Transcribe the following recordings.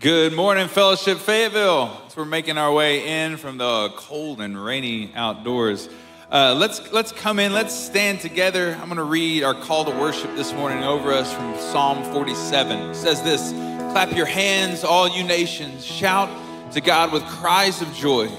Good morning, Fellowship Fayetteville. As we're making our way in from the cold and rainy outdoors, uh, let's let's come in. Let's stand together. I'm going to read our call to worship this morning over us from Psalm 47. It says this: Clap your hands, all you nations! Shout to God with cries of joy,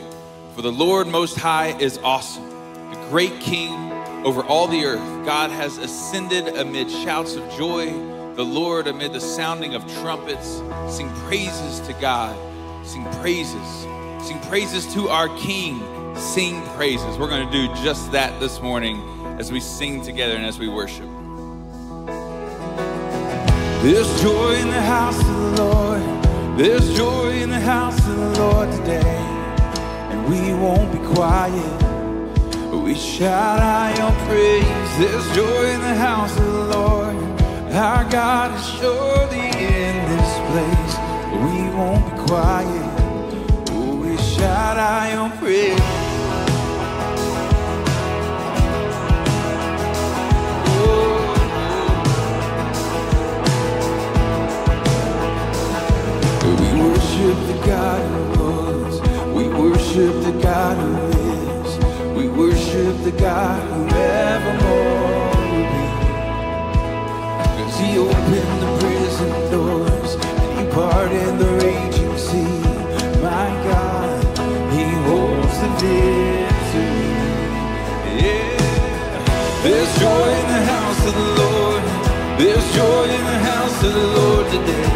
for the Lord Most High is awesome, the great King over all the earth. God has ascended amid shouts of joy the Lord amid the sounding of trumpets. Sing praises to God. Sing praises. Sing praises to our King. Sing praises. We're going to do just that this morning as we sing together and as we worship. There's joy in the house of the Lord. There's joy in the house of the Lord today. And we won't be quiet. We shout out your praise. There's joy in the house of the Lord. Our God is surely in this place. We won't be quiet. Oh, we shout out your praise. We worship the God who was. We worship the God who is. We worship the God who evermore he opened the prison doors and he parted the raging sea. My God, he holds the victory. Yeah. There's joy in the house of the Lord. There's joy in the house of the Lord today.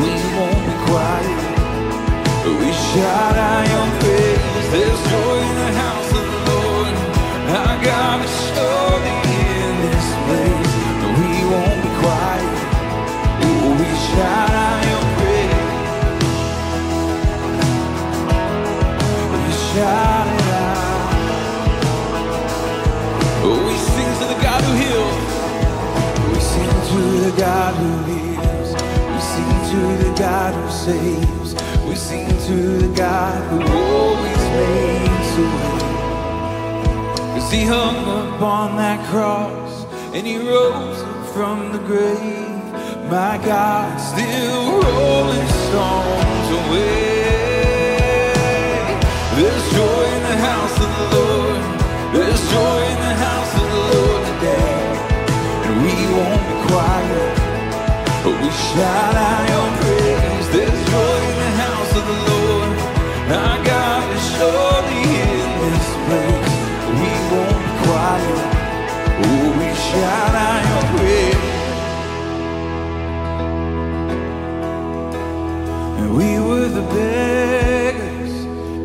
We won't be quiet. We shout out your praise. There's joy in the house of the Lord. Our God who heals. We sing to the God who heals. We sing to the God who saves. We sing to the God who always makes a way. Cause he hung upon that cross and he rose from the grave. My God, still rolling stones away. There's joy in the house of the Lord. There's joy in the house of the Lord today. And we won't be quiet. But we shout out your praise. There's joy in the house of the Lord. Our God is surely in this place. We won't be quiet. Oh, we shout out we were the beggars,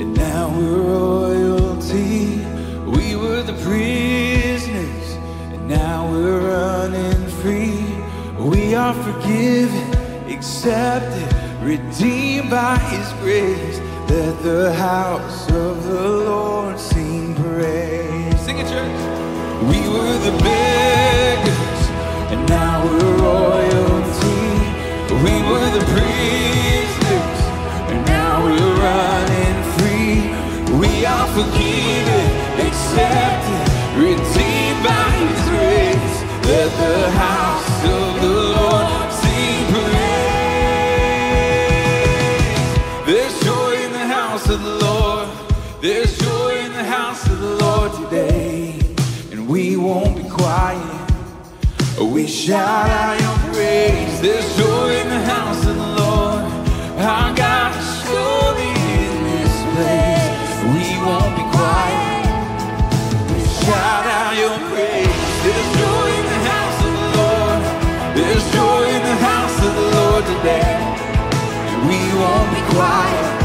and now we're royalty. We were the prisoners, and now we're running free. We are forgiven, accepted, redeemed by His grace. Let the house of the Lord sing praise. Sing it, church. We were the beggars, and now we're royalty. We were the prisoners, running free. We are forgiven, accepted, redeemed by His grace. Let the house of the Lord sing praise. There's joy in the house of the Lord. There's joy in the house of the Lord today. And we won't be quiet. We shout out your praise. There's joy in the house of today. We won't be quiet.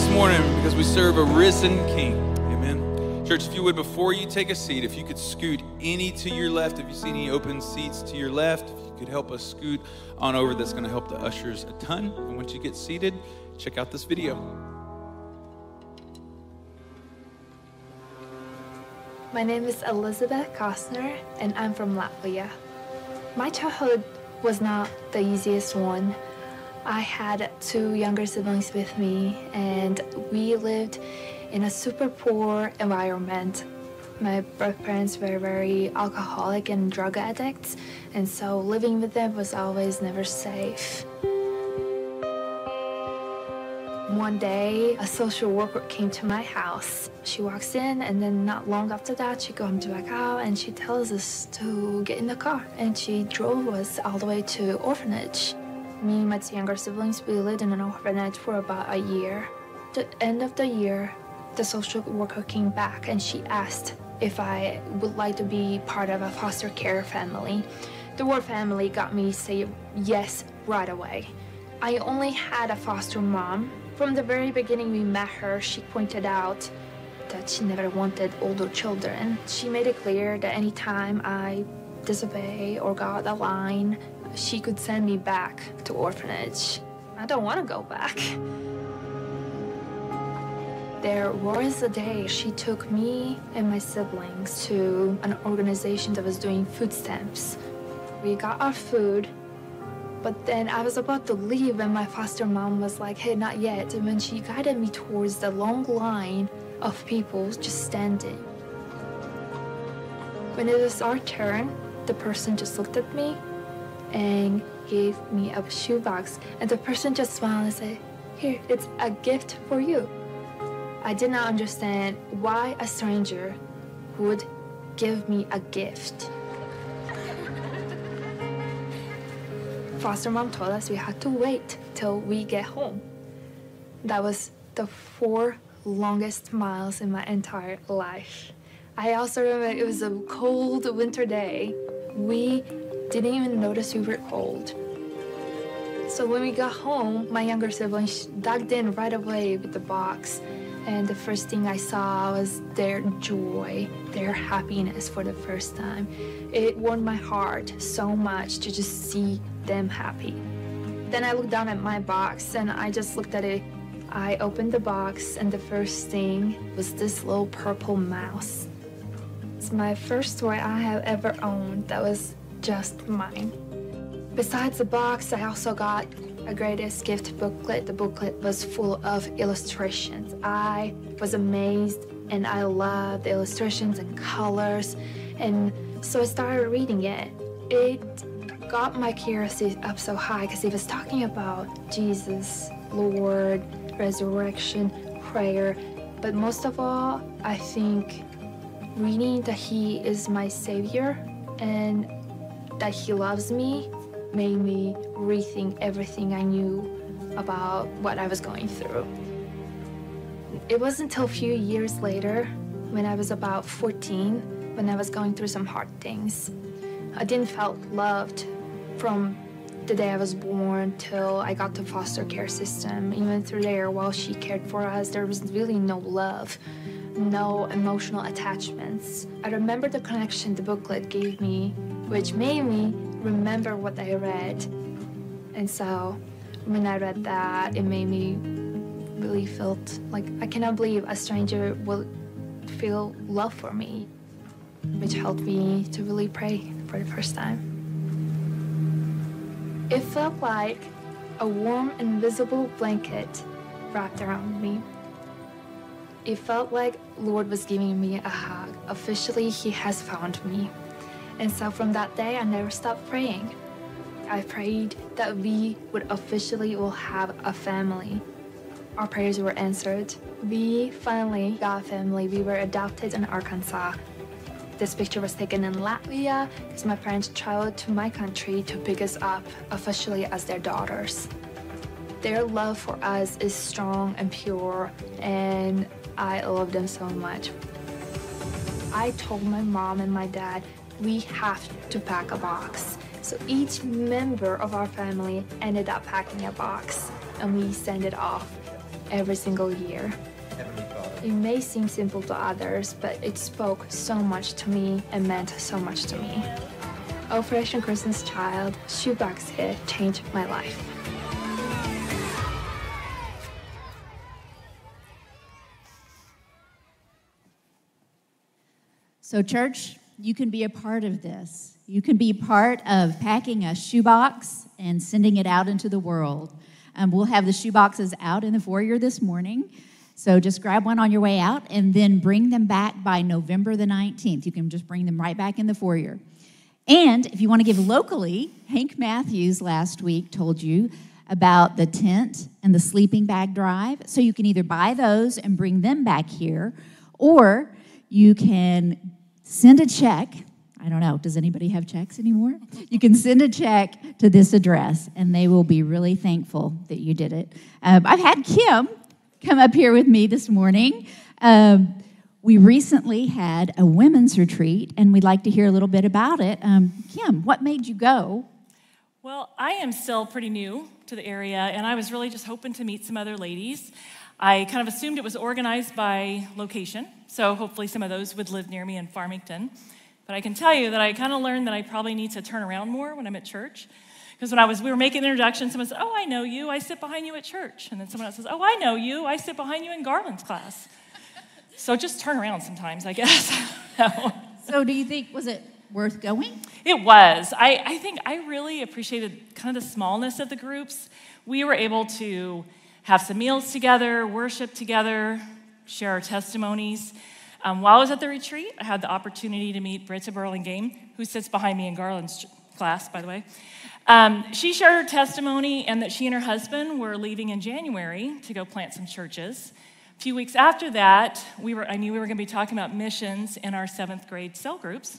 This morning because we serve a risen King. Amen. Church, if you would, before you take a seat, if you could scoot any to your left, if you see any open seats to your left, if you could help us scoot on over, that's going to help the ushers a ton. And once you get seated, check out this video. My name is Elizabeth Kostner, and I'm from Latvia. My childhood was not the easiest one. I had two younger siblings with me, and we lived in a super poor environment. My parents were very alcoholic and drug addicts, and so living with them was always never safe. One day, a social worker came to my house. She walks in, and then not long after that, she comes back out and she tells us to get in the car. And she drove us all the way to orphanage. Me and my two younger siblings, we lived in an orphanage for about a year. The end of the year, the social worker came back and she asked if I would like to be part of a foster care family. The word family got me say yes right away. I only had a foster mom. From the very beginning we met her, she pointed out that she never wanted older children. She made it clear that anytime I disobey or got a line, she could send me back to orphanage. I don't want to go back. There was a day she took me and my siblings to an organization that was doing food stamps. We got our food, but then I was about to leave and my foster mom was like, hey, not yet. And when she guided me towards the long line of people just standing. When it was our turn, the person just looked at me and gave me a shoebox. And the person just smiled and said, here, it's a gift for you. I did not understand why a stranger would give me a gift. Foster mom told us we had to wait till we get home. That was the four longest miles in my entire life. I also remember it was a cold winter day. We didn't even notice we were cold. So when we got home, my younger siblings dug in right away with the box. And the first thing I saw was their joy, their happiness for the first time. It warmed my heart so much to just see them happy. Then I looked down at my box and I just looked at it. I opened the box and the first thing was this little purple mouse. It's my first toy I have ever owned that was just mine. Besides the box, I also got a greatest gift booklet. The booklet was full of illustrations. I was amazed and I loved the illustrations and colors. And so I started reading it. It got my curiosity up so high because it was talking about Jesus, Lord, resurrection, prayer. But most of all, I think reading that He is my Savior and that He loves me made me rethink everything I knew about what I was going through. It wasn't until a few years later, when I was about 14, when I was going through some hard things. I didn't felt loved from the day I was born till I got to foster care system. Even through there, while she cared for us, there was really no love, no emotional attachments. I remember the connection the booklet gave me, which made me remember what I read. And so when I read that, it made me really felt like I cannot believe a stranger will feel love for me, which helped me to really pray for the first time. It felt like a warm, invisible blanket wrapped around me. It felt like Lord was giving me a hug. Officially, He has found me. And so from that day, I never stopped praying. I prayed that we would officially will have a family. Our prayers were answered. We finally got a family. We were adopted in Arkansas. This picture was taken in Latvia because my parents traveled to my country to pick us up officially as their daughters. Their love for us is strong and pure, and I love them so much. I told my mom and my dad we have to pack a box. So each member of our family ended up packing a box and we send it off every single year. It may seem simple to others, but it spoke so much to me and meant so much to me. Oh, Operation Christmas Child shoebox hit changed my life. So, church, you can be a part of this. You can be part of packing a shoebox and sending it out into the world. Um, we'll have the shoeboxes out in the foyer this morning. So just grab one on your way out and then bring them back by November the 19th. You can just bring them right back in the foyer. And if you want to give locally, Hank Matthews last week told you about the tent and the sleeping bag drive. So you can either buy those and bring them back here, or you can send a check. I don't know, does anybody have checks anymore? You can send a check to this address, and they will be really thankful that you did it. Um, I've had Kim come up here with me this morning. Um, we recently had a women's retreat, and we'd like to hear a little bit about it. Um, Kim, what made you go? Well, I am still pretty new to the area, and I was really just hoping to meet some other ladies. I kind of assumed it was organized by location, so hopefully some of those would live near me in Farmington. But I can tell you that I kind of learned that I probably need to turn around more when I'm at church. Because when I was, we were making an introduction, someone said, "Oh, I know you. I sit behind you at church." And then someone else says, "Oh, I know you. I sit behind you in Garland's class." So just turn around sometimes, I guess. so, do you think was it worth going? It was. I, I think I really appreciated kind of the smallness of the groups. We were able to have some meals together, worship together, share our testimonies. Um, while I was at the retreat, I had the opportunity to meet Britta Burlingame, who sits behind me in Garland's class, by the way. Um, she shared her testimony and that she and her husband were leaving in January to go plant some churches. A few weeks after that, we were, I knew we were going to be talking about missions in our seventh grade cell groups.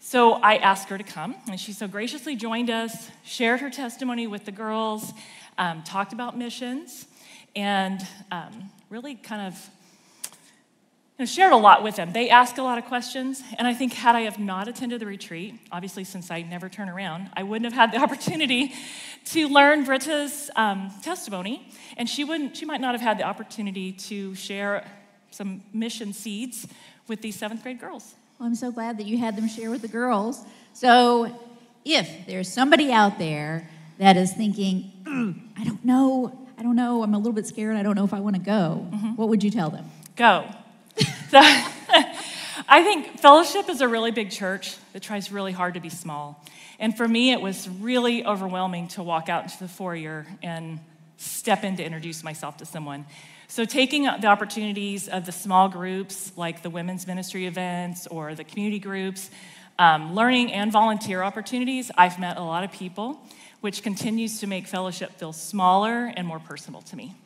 So I asked her to come, and she so graciously joined us, shared her testimony with the girls, um, talked about missions, and um, really kind of you know, shared a lot with them. They asked a lot of questions, and I think had I have not attended the retreat, obviously since I never turn around, I wouldn't have had the opportunity to learn Britta's um, testimony. And she wouldn't she might not have had the opportunity to share some mission seeds with these seventh grade girls. Well, i'm so glad that you had them share with the girls. So if there's somebody out there that is thinking i don't know i don't know i'm a little bit scared i don't know if i want to go mm-hmm. what would you tell them? Go so, I think fellowship is a really big church that tries really hard to be small. And for me, it was really overwhelming to walk out into the foyer and step in to introduce myself to someone. So, taking the opportunities of the small groups, like the women's ministry events or the community groups, um, learning and volunteer opportunities, I've met a lot of people, which continues to make fellowship feel smaller and more personal to me.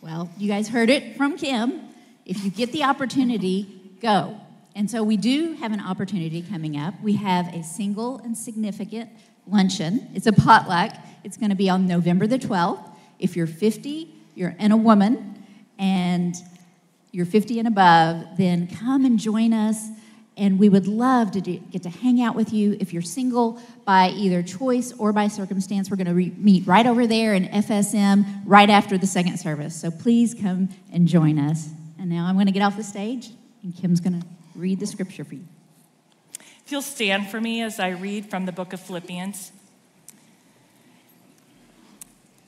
Well, you guys heard it from Kim. If you get the opportunity, go. And so we do have an opportunity coming up. We have a single and significant luncheon. It's a potluck. It's going to be on November the 12th. If you're 50, you're and a woman, and you're 50 and above, then come and join us. And we would love to do, get to hang out with you. If you're single by either choice or by circumstance, we're going to re- meet right over there in FSM right after the second service. So please come and join us. And now I'm going to get off the stage, and Kim's going to read the scripture for you. If you'll stand for me as I read from the book of Philippians.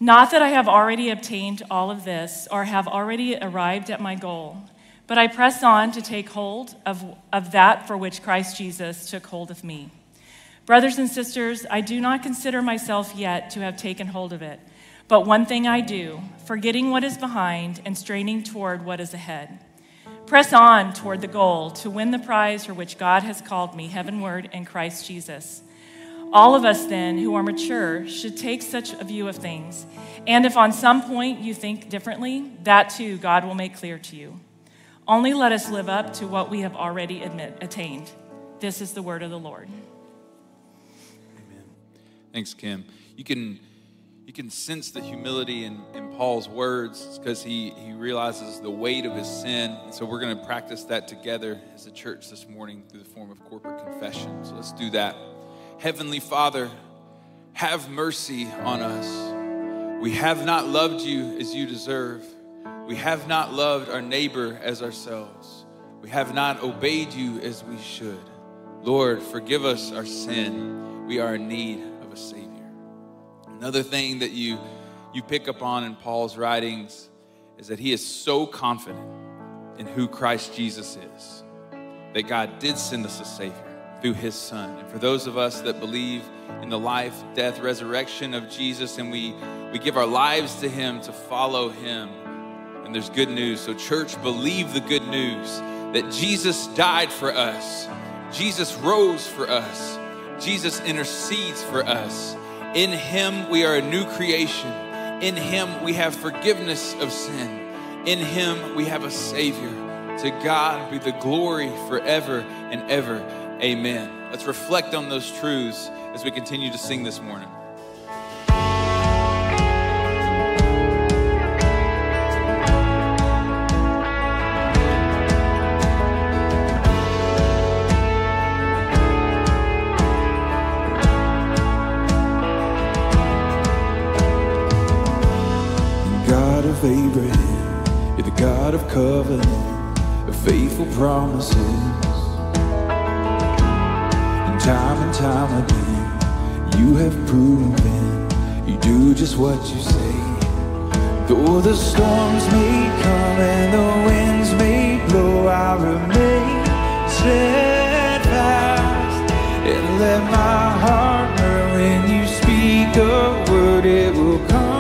Not that I have already obtained all of this or have already arrived at my goal, but I press on to take hold of, of that for which Christ Jesus took hold of me. Brothers and sisters, I do not consider myself yet to have taken hold of it, but one thing I do, forgetting what is behind and straining toward what is ahead. Press on toward the goal to win the prize for which God has called me heavenward in Christ Jesus. All of us, then, who are mature, should take such a view of things. And if on some point you think differently, that too God will make clear to you. Only let us live up to what we have already admit, attained. This is the word of the Lord. Amen. Thanks, Kim. You can you can sense the humility in, in Paul's words because he, he realizes the weight of his sin. And so we're going to practice that together as a church this morning through the form of corporate confession. So let's do that. Heavenly Father, have mercy on us. We have not loved you as you deserve. We have not loved our neighbor as ourselves. We have not obeyed you as we should. Lord, forgive us our sin. We are in need of a Savior. Another thing that you, you pick up on in Paul's writings is that he is so confident in who Christ Jesus is that God did send us a Savior through his Son. And for those of us that believe in the life, death, resurrection of Jesus, and we, we give our lives to him to follow him, and there's good news. So, church, believe the good news that Jesus died for us, Jesus rose for us, Jesus intercedes for us. In him, we are a new creation. In him, we have forgiveness of sin. In him, we have a Savior. To God be the glory forever and ever. Amen. Let's reflect on those truths as we continue to sing this morning. Abraham, you're the God of covenant, of faithful promises. And time and time again, you have proven you do just what you say. Though the storms may come and the winds may blow, I remain steadfast and let my heart learn when you speak a word, it will come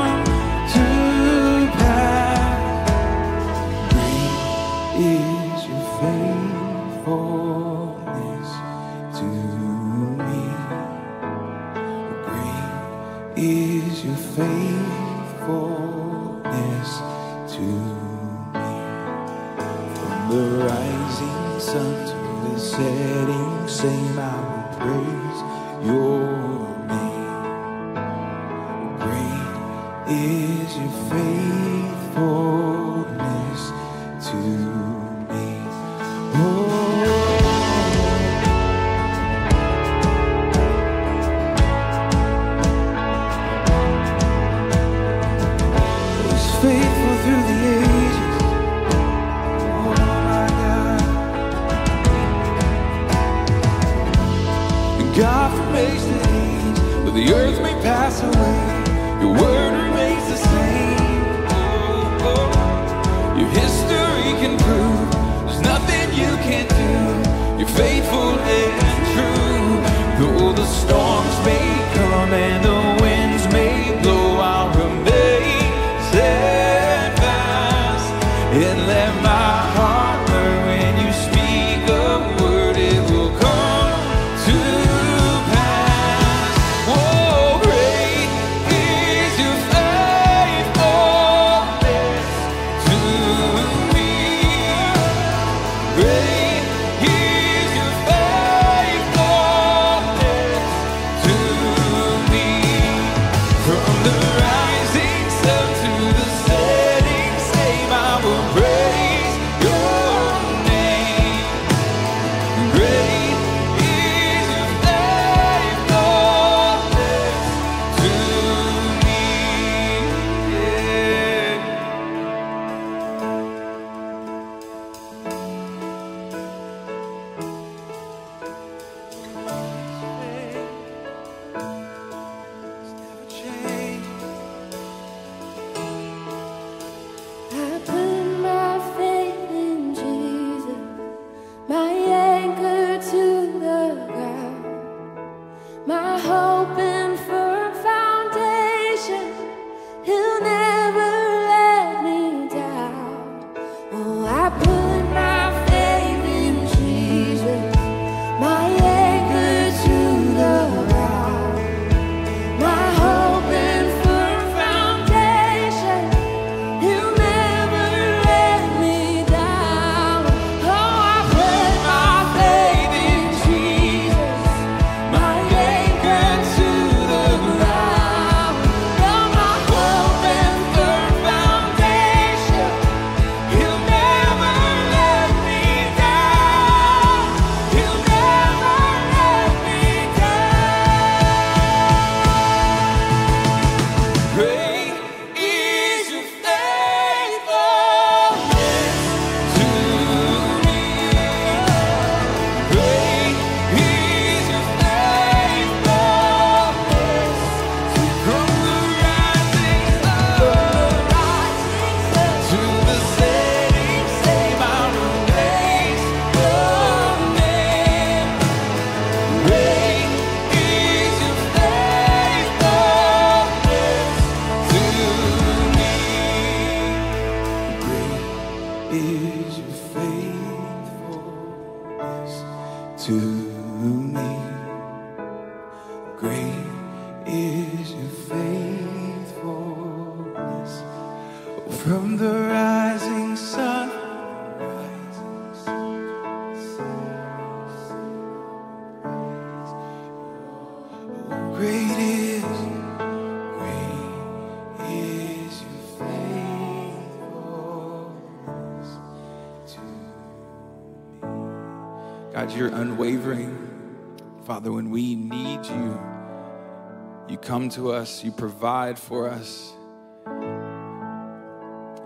come to us, you provide for us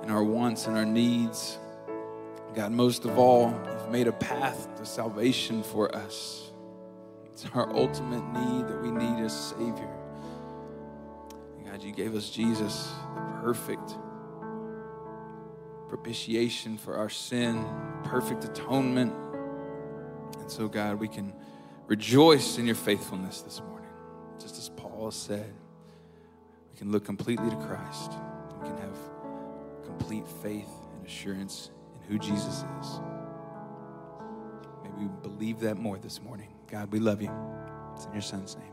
in our wants and our needs. God, most of all, you've made a path to salvation for us. It's our ultimate need that we need a Savior. God, you gave us Jesus, the perfect propitiation for our sin, perfect atonement. And so, God, we can rejoice in your faithfulness this morning. Just as Has said, we can look completely to Christ. We can have complete faith and assurance in who Jesus is. May we believe that more this morning. God, we love you. It's in your son's name.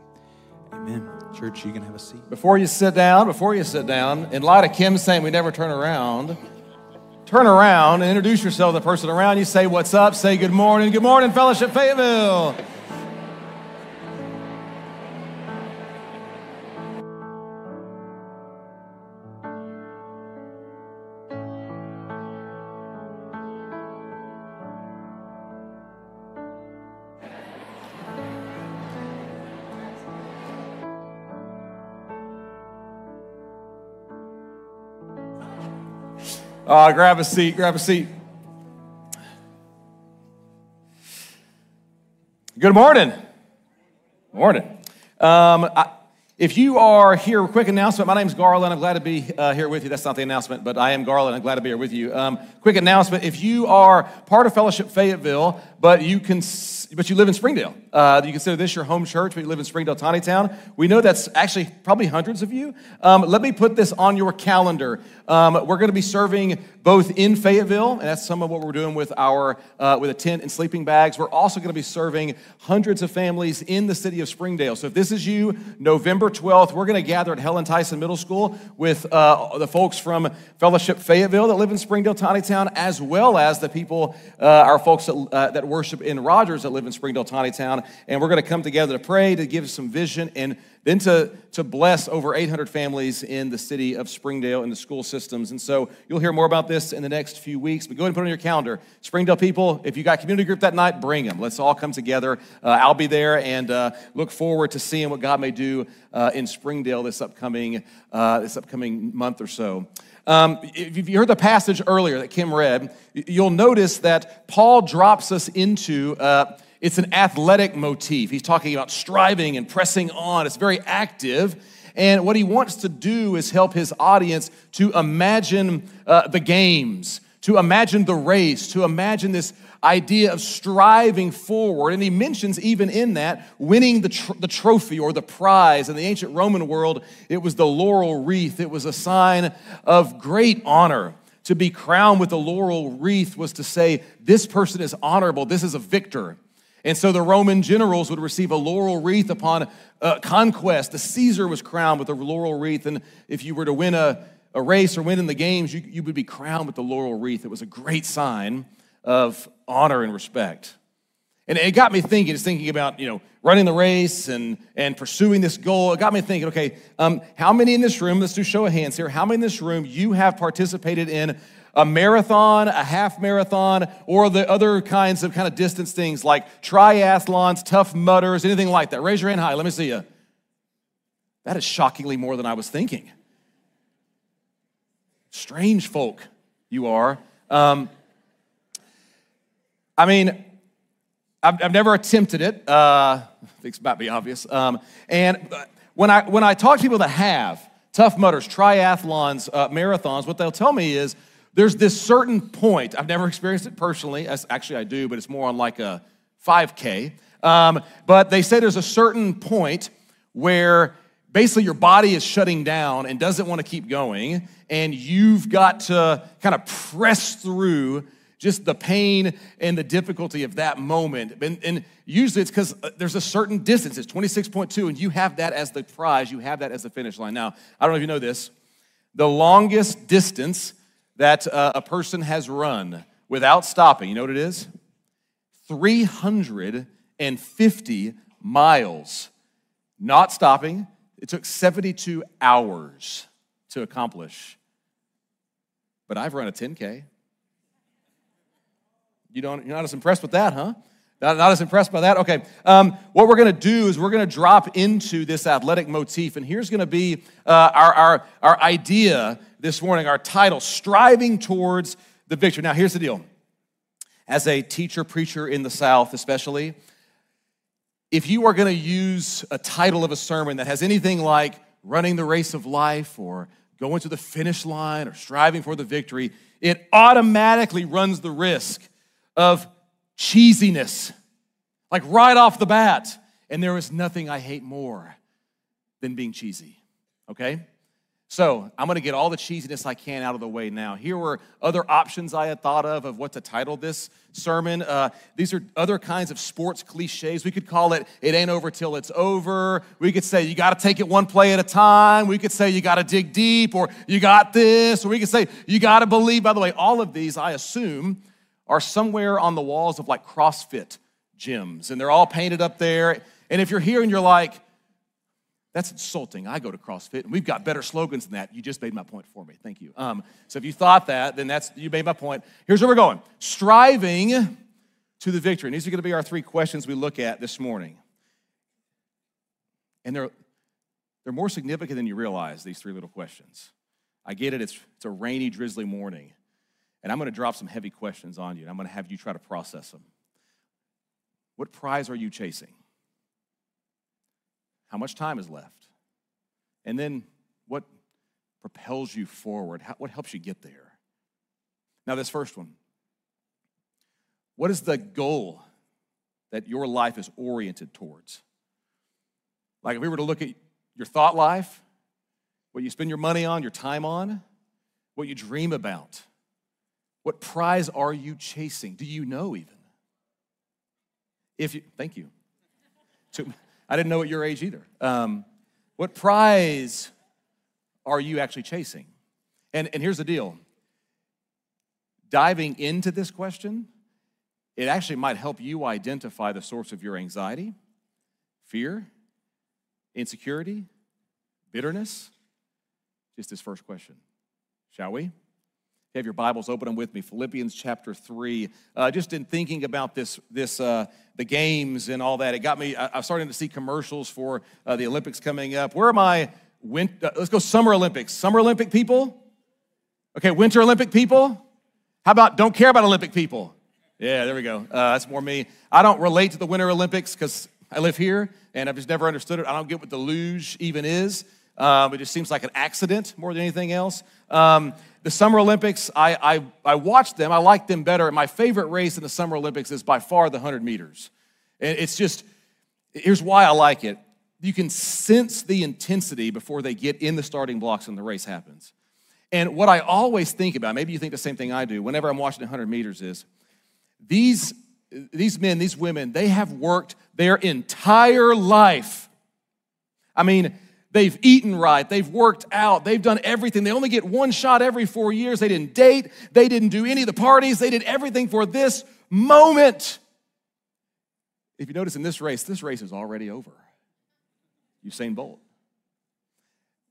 Amen. Church, you can have a seat. Before you sit down, before you sit down, in light of Kim saying we never turn around, turn around and introduce yourself to the person around you. Say what's up, say good morning. Good morning, Fellowship Fayetteville. Uh, grab a seat, grab a seat. Good morning. Morning. Um, I, if you are here, quick announcement. My name's Garland. I'm glad to be uh, here with you. That's not the announcement, but I am Garland. I'm glad to be here with you. Um, quick announcement. If you are part of Fellowship Fayetteville, but you can, but you live in Springdale, uh, you consider this your home church, but you live in Springdale, Tontitown. We know that's actually probably hundreds of you. Um, let me put this on your calendar. Um, we're going to be serving both in Fayetteville, and that's some of what we're doing with our uh, with a tent and sleeping bags. We're also going to be serving hundreds of families in the city of Springdale. So if this is you, November 12th, we're going to gather at Helen Tyson Middle School with uh, the folks from Fellowship Fayetteville that live in Springdale, Tontitown, as well as the people, uh, our folks that, uh, that worship in Rogers that live in Springdale, Tontitown. And we're going to come together to pray, to give some vision, and then to, to bless over 800 families in the city of Springdale and the school systems. And so you'll hear more about this in the next few weeks, but go ahead and put it on your calendar. Springdale people, if you got community group that night, bring them. Let's all come together. Uh, I'll be there and uh, look forward to seeing what God may do uh, in Springdale this upcoming, uh, this upcoming month or so. Um, if you heard the passage earlier that Kim read, you'll notice that Paul drops us into uh, it's an athletic motif. He's talking about striving and pressing on. It's very active. And what he wants to do is help his audience to imagine uh, the games, to imagine the race, to imagine this idea of striving forward. And he mentions even in that winning the, tr- the trophy or the prize. In the ancient Roman world, it was the laurel wreath, it was a sign of great honor. To be crowned with the laurel wreath was to say, This person is honorable, this is a victor. And so the Roman generals would receive a laurel wreath upon uh, conquest. The Caesar was crowned with a laurel wreath. And if you were to win a, a race or win in the games, you, you would be crowned with the laurel wreath. It was a great sign of honor and respect. And it got me thinking, just thinking about, you know, running the race and, and pursuing this goal. It got me thinking, okay, um, how many in this room, let's do show of hands here, how many in this room you have participated in a marathon, a half marathon, or the other kinds of kind of distance things like triathlons, Tough Mudders, anything like that. Raise your hand high. Let me see you. That is shockingly more than I was thinking. Strange folk you are. Um, I mean, I've, I've, never attempted it. Uh, I think it might be obvious. Um, and when I, when I talk to people that have Tough Mudders, triathlons, uh, marathons, what they'll tell me is there's this certain point, I've never experienced it personally, actually I do, but it's more on like a 5K. Um, but they say there's a certain point where basically your body is shutting down and doesn't want to keep going, and you've got to kind of press through just the pain and the difficulty of that moment. And, and usually it's because uh, there's a certain distance, it's 26.2, and you have that as the prize, you have that as the finish line. Now, I don't know if you know this, the longest distance that uh, a person has run without stopping, you know what it is? 350 miles. Not stopping. It took 72 hours to accomplish. But I've run a 10K. You don't, you're not as impressed with that, huh? Not, not as impressed by that? Okay. Um, what we're going to do is we're going to drop into this athletic motif, and here's going to be uh, our, our, our idea this morning, our title, Striving Towards the Victory. Now, here's the deal. As a teacher, preacher in the South, especially, if you are going to use a title of a sermon that has anything like running the race of life or going to the finish line or striving for the victory, it automatically runs the risk of cheesiness, like right off the bat. And there is nothing I hate more than being cheesy, okay? So I'm to get all the cheesiness I can out of the way now. Here were other options I had thought of of what to title this sermon. Uh, these are other kinds of sports cliches. We could call it "It ain't over till it's over." We could say you got to take it one play at a time. We could say you got to dig deep, or you got this, or we could say you got to believe. By the way, all of these I assume are somewhere on the walls of like CrossFit gyms, and they're all painted up there. And if you're here and you're like, that's insulting. I go to CrossFit and we've got better slogans than that. You just made my point for me. Thank you. Um, so if you thought that, then that's you made my point. Here's where we're going: striving to the victory. And these are going to be our three questions we look at this morning. And they're they're more significant than you realize. These three little questions. I get it. It's it's a rainy, drizzly morning, and I'm going to drop some heavy questions on you. And I'm going to have you try to process them. What prize are you chasing? How much time is left? And then what propels you forward? How, what helps you get there? Now, this first one what is the goal that your life is oriented towards? Like, if we were to look at your thought life, what you spend your money on, your time on, what you dream about, what prize are you chasing? Do you know even? If you, thank you. I didn't know at your age either. Um, what prize are you actually chasing? And, and here's the deal diving into this question, it actually might help you identify the source of your anxiety, fear, insecurity, bitterness. Just this first question. Shall we? Have your Bibles, open them with me. Philippians chapter 3. Uh, just in thinking about this, this uh, the games and all that, it got me, I, am starting to see commercials for uh, the Olympics coming up. Where am I? Win- uh, let's go Summer Olympics. Summer Olympic people? Okay, Winter Olympic people? How about don't care about Olympic people? Yeah, there we go. Uh, that's more me. I don't relate to the Winter Olympics because I live here and I've just never understood it. I don't get what the luge even is. Um, it just seems like an accident more than anything else. Um, the Summer Olympics, I, I, I watched them. I like them better. My favorite race in the Summer Olympics is by far the 100 meters. And it's just, here's why I like it. You can sense the intensity before they get in the starting blocks and the race happens. And what I always think about, maybe you think the same thing I do, whenever I'm watching 100 meters, is these, these men, these women, they have worked their entire life. I mean, They've eaten right. They've worked out. They've done everything. They only get one shot every four years. They didn't date. They didn't do any of the parties. They did everything for this moment. If you notice in this race, this race is already over. Usain Bolt.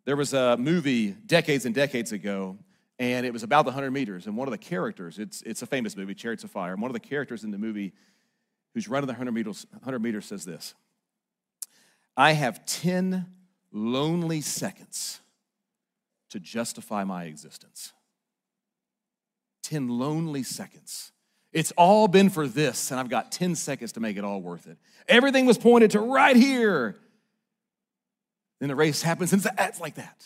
There was a movie decades and decades ago, and it was about the 100 meters. And one of the characters, it's, it's a famous movie, Chariots of Fire, and one of the characters in the movie who's running the 100 meters, 100 meters says this I have 10 lonely seconds to justify my existence. 10 lonely seconds. It's all been for this, and I've got 10 seconds to make it all worth it. Everything was pointed to right here. Then the race happens, and it's like that.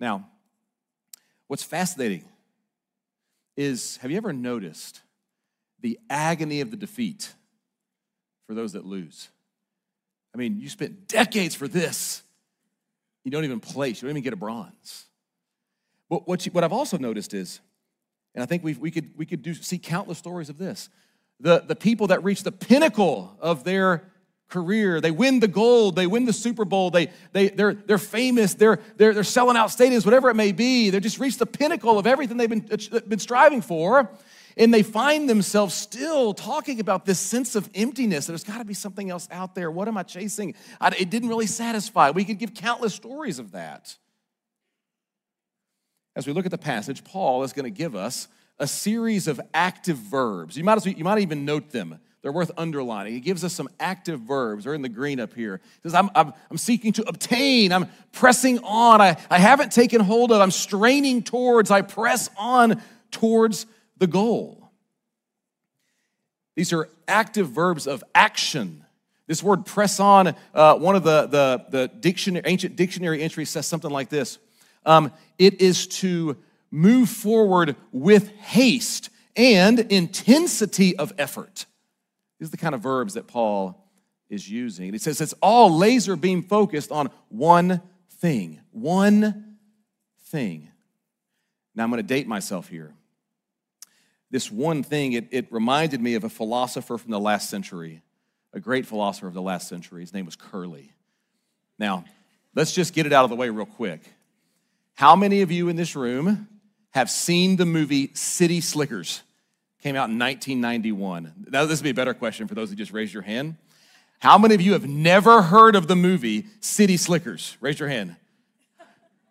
Now, what's fascinating is have you ever noticed the agony of the defeat for those that lose? I mean, you spent decades for this. You don't even place, you don't even get a bronze. But what, you, what I've also noticed is And I think we we could, we could do, see countless stories of this. The, the people that reach the pinnacle of their career, they win the gold, they win the Super Bowl, they, they, they're, they're famous, they're, they're, they're selling out stadiums, whatever it may be. They just reached the pinnacle of everything they've been, been striving for. And they find themselves still talking about this sense of emptiness. There's got to be something else out there. What am I chasing? I, it didn't really satisfy. We could give countless stories of that. As we look at the passage, Paul is going to give us a series of active verbs. You might, as well, you might even note them. They're worth underlining. He gives us some active verbs. They're in the green up here. He says, I'm, I'm, I'm seeking to obtain. I'm pressing on. I, I haven't taken hold of. I'm straining towards. I press on towards the goal. These are active verbs of action. This word press on, uh, one of the, the, the dictionary, ancient dictionary entries says something like this um, It is to move forward with haste and intensity of effort. These are the kind of verbs that Paul is using. He says it's all laser beam focused on one thing. One thing. Now I'm going to date myself here this one thing, it, it reminded me of a philosopher from the last century, a great philosopher of the last century. His name was Curly. Now, let's just get it out of the way real quick. How many of you in this room have seen the movie City Slickers? Came out in 1991. Now, this would be a better question for those who just raised your hand. How many of you have never heard of the movie City Slickers? Raise your hand.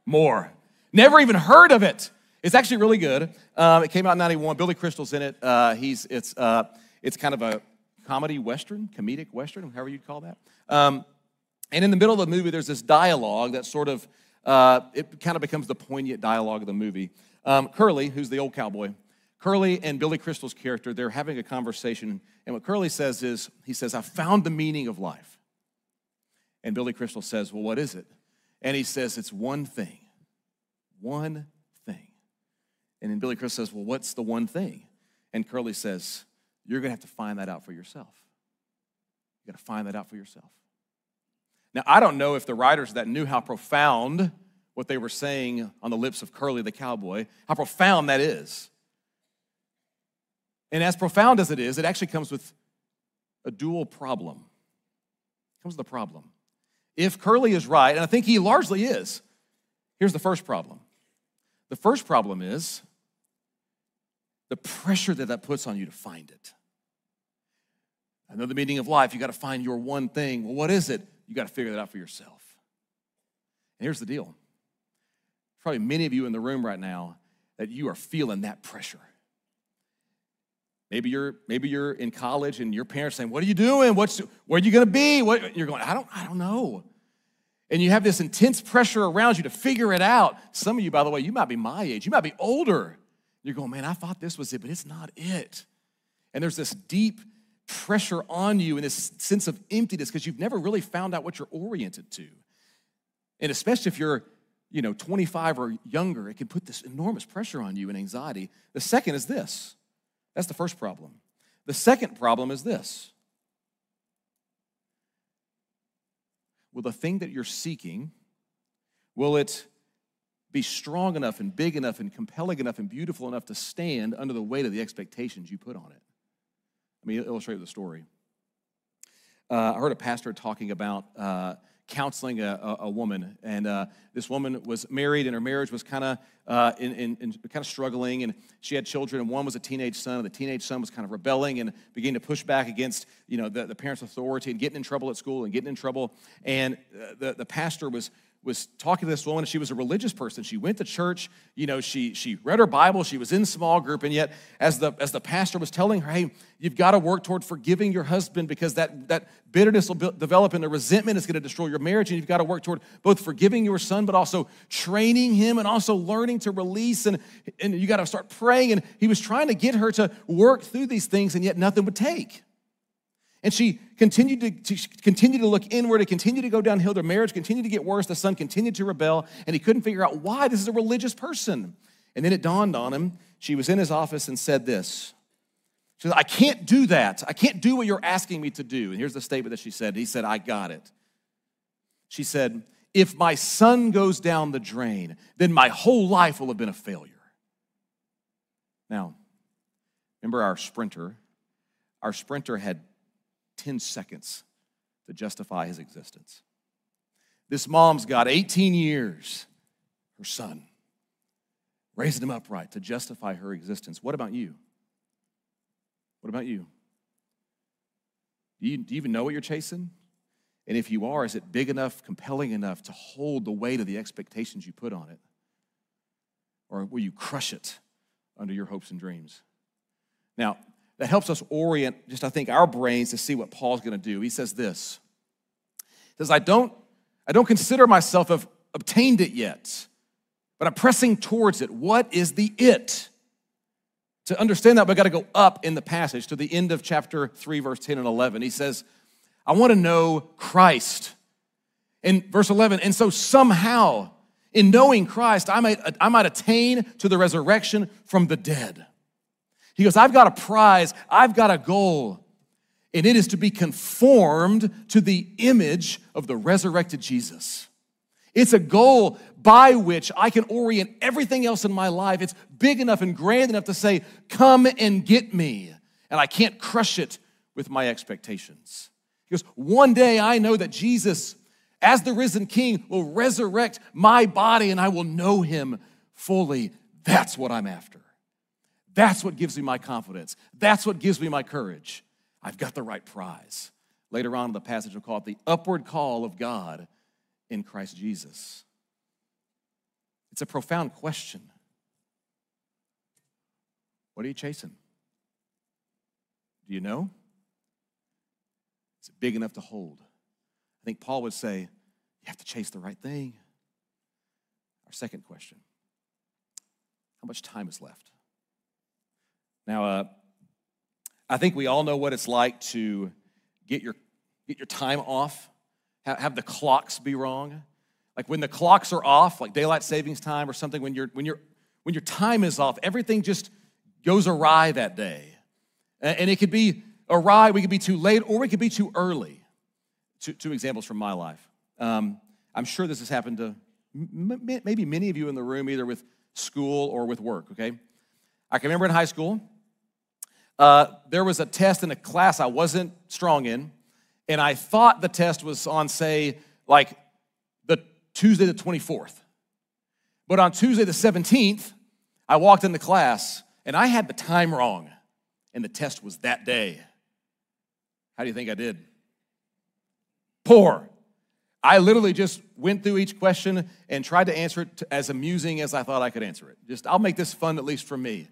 More. Never even heard of it. It's actually really good. Um, it came out in 91. Billy Crystal's in it. Uh, he's, it's, uh, it's kind of a comedy western, comedic western, however you'd call that. Um, and in the middle of the movie, there's this dialogue that sort of, uh, it kind of becomes the poignant dialogue of the movie. Um, Curly, who's the old cowboy, Curly and Billy Crystal's character, they're having a conversation. And what Curly says is, he says, I found the meaning of life. And Billy Crystal says, Well, what is it? And he says, It's one thing. One and then Billy Chris says, Well, what's the one thing? And Curly says, You're going to have to find that out for yourself. You got to find that out for yourself. Now, I don't know if the writers that knew how profound what they were saying on the lips of Curly the cowboy, how profound that is. And as profound as it is, it actually comes with a dual problem. It comes with a problem. If Curly is right, and I think he largely is, here's the first problem. The first problem is the pressure that that puts on you to find it. I know the meaning of life, you got to find your one thing. Well, what is it? You got to figure that out for yourself. And here's the deal probably many of you in the room right now that you are feeling that pressure. Maybe you're maybe you're in college and your parents saying, "What are you doing? What's where are you going to be?" What you're going, "I don't I don't know." And you have this intense pressure around you to figure it out. Some of you, by the way, you might be my age. You might be older. You're going, man, I thought this was it, but it's not it. And there's this deep pressure on you and this sense of emptiness because you've never really found out what you're oriented to. And especially if you're, you know, 25 or younger, it can put this enormous pressure on you and anxiety. The second is this. That's the first problem. The second problem is this. Will the thing that you're seeking, will it be strong enough and big enough and compelling enough and beautiful enough to stand under the weight of the expectations you put on it. Let me illustrate with a story. Uh, I heard a pastor talking about uh, counseling a, a, a, woman, and uh, this woman was married, and her marriage was kind of uh, in, in, in kind of struggling, and she had children, and one was a teenage son, and the teenage son was kind of rebelling and beginning to push back against you know the, the parents' authority and getting in trouble at school and getting in trouble, and uh, the, the pastor was was talking to this woman. She was a religious person. She went to church. You know, she, she read her Bible. She was in small group. And yet, as the, as the pastor was telling her, hey, you've got to work toward forgiving your husband because that, that bitterness will be, develop and the resentment is going to destroy your marriage. And you've got to work toward both forgiving your son, but also training him and also learning to release. And, and you got to start praying. And he was trying to get her to work through these things, and yet nothing would take. And she continued to, to, continue to look inward, to continue to go downhill. Their marriage continued to get worse. The son continued to rebel, and he couldn't figure out why. This is a religious person. And then it dawned on him. She was in his office and said this. She said, I can't do that. I can't do what you're asking me to do. And here's the statement that she said. He said, I got it. She said, If my son goes down the drain, then my whole life will have been a failure. Now, remember our sprinter? Our sprinter had 10 seconds to justify his existence. This mom's got 18 years, her son, raising him upright to justify her existence. What about you? What about you? Do you, do you even know what you're chasing? And if you are, is it big enough, compelling enough to hold the weight of the expectations you put on it? Or will you crush it under your hopes and dreams? Now, that helps us orient just, I think, our brains to see what Paul's going to do. He says this. He says, I don't, I don't consider myself have obtained it yet, but I'm pressing towards it. What is the it? To understand that, we've got to go up in the passage to the end of chapter 3, verse 10 and 11. He says, I want to know Christ. In verse 11, and so somehow, in knowing Christ, I might, I might attain to the resurrection from the dead. He goes, I've got a prize, I've got a goal, and it is to be conformed to the image of the resurrected Jesus. It's a goal by which I can orient everything else in my life. It's big enough and grand enough to say, Come and get me. And I can't crush it with my expectations. Because one day I know that Jesus, as the risen king, will resurrect my body and I will know him fully. That's what I'm after. That's what gives me my confidence. That's what gives me my courage. I've got the right prize. Later on in the passage, we'll call it the upward call of God in Christ Jesus. It's a profound question. What are you chasing? Do you know? Is it big enough to hold? I think Paul would say, you have to chase the right thing. Our second question How much time is left? Now, uh, I think we all know what it's like to get your, get your time off, have, have the clocks be wrong. Like when the clocks are off, like daylight savings time or something, when, you when, you when your time is off, everything just goes awry that day. And it could be awry, we could be too late, or we could be too early. Two, two examples from my life. Um, I'm sure this has happened to m- maybe many of you in the room, either with school or with work, okay? I can remember in high school, uh, there was a test in a class I wasn't strong in, and I thought the test was on, say, like the Tuesday the 24th. But on Tuesday the 17th, I walked into class and I had the time wrong, and the test was that day. How do you think I did? Poor. I literally just went through each question and tried to answer it as amusing as I thought I could answer it. Just, I'll make this fun, at least for me.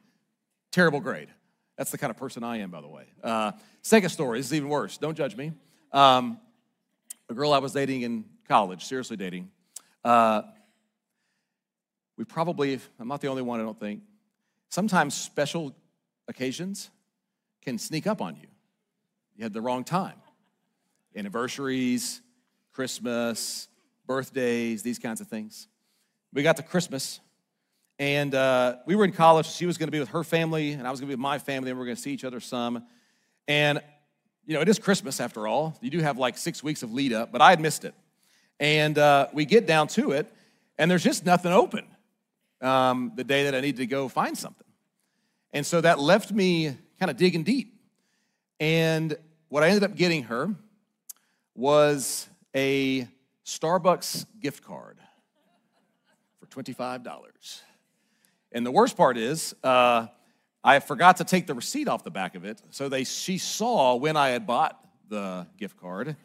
Terrible grade. That's the kind of person I am, by the way. Uh, second story, this is even worse. Don't judge me. Um, a girl I was dating in college, seriously dating, uh, we probably, I'm not the only one, I don't think, sometimes special occasions can sneak up on you. You had the wrong time. Anniversaries, Christmas, birthdays, these kinds of things. We got to Christmas, and uh, we were in college. She was going to be with her family, and I was going to be with my family, and we are going to see each other some. And, you know, it is Christmas after all. You do have like six weeks of lead up, but I had missed it. And uh, we get down to it, and there's just nothing open um, the day that I needed to go find something. And so that left me kind of digging deep. And what I ended up getting her was a Starbucks gift card for $25. And the worst part is, uh, I forgot to take the receipt off the back of it. So they, she saw when I had bought the gift card,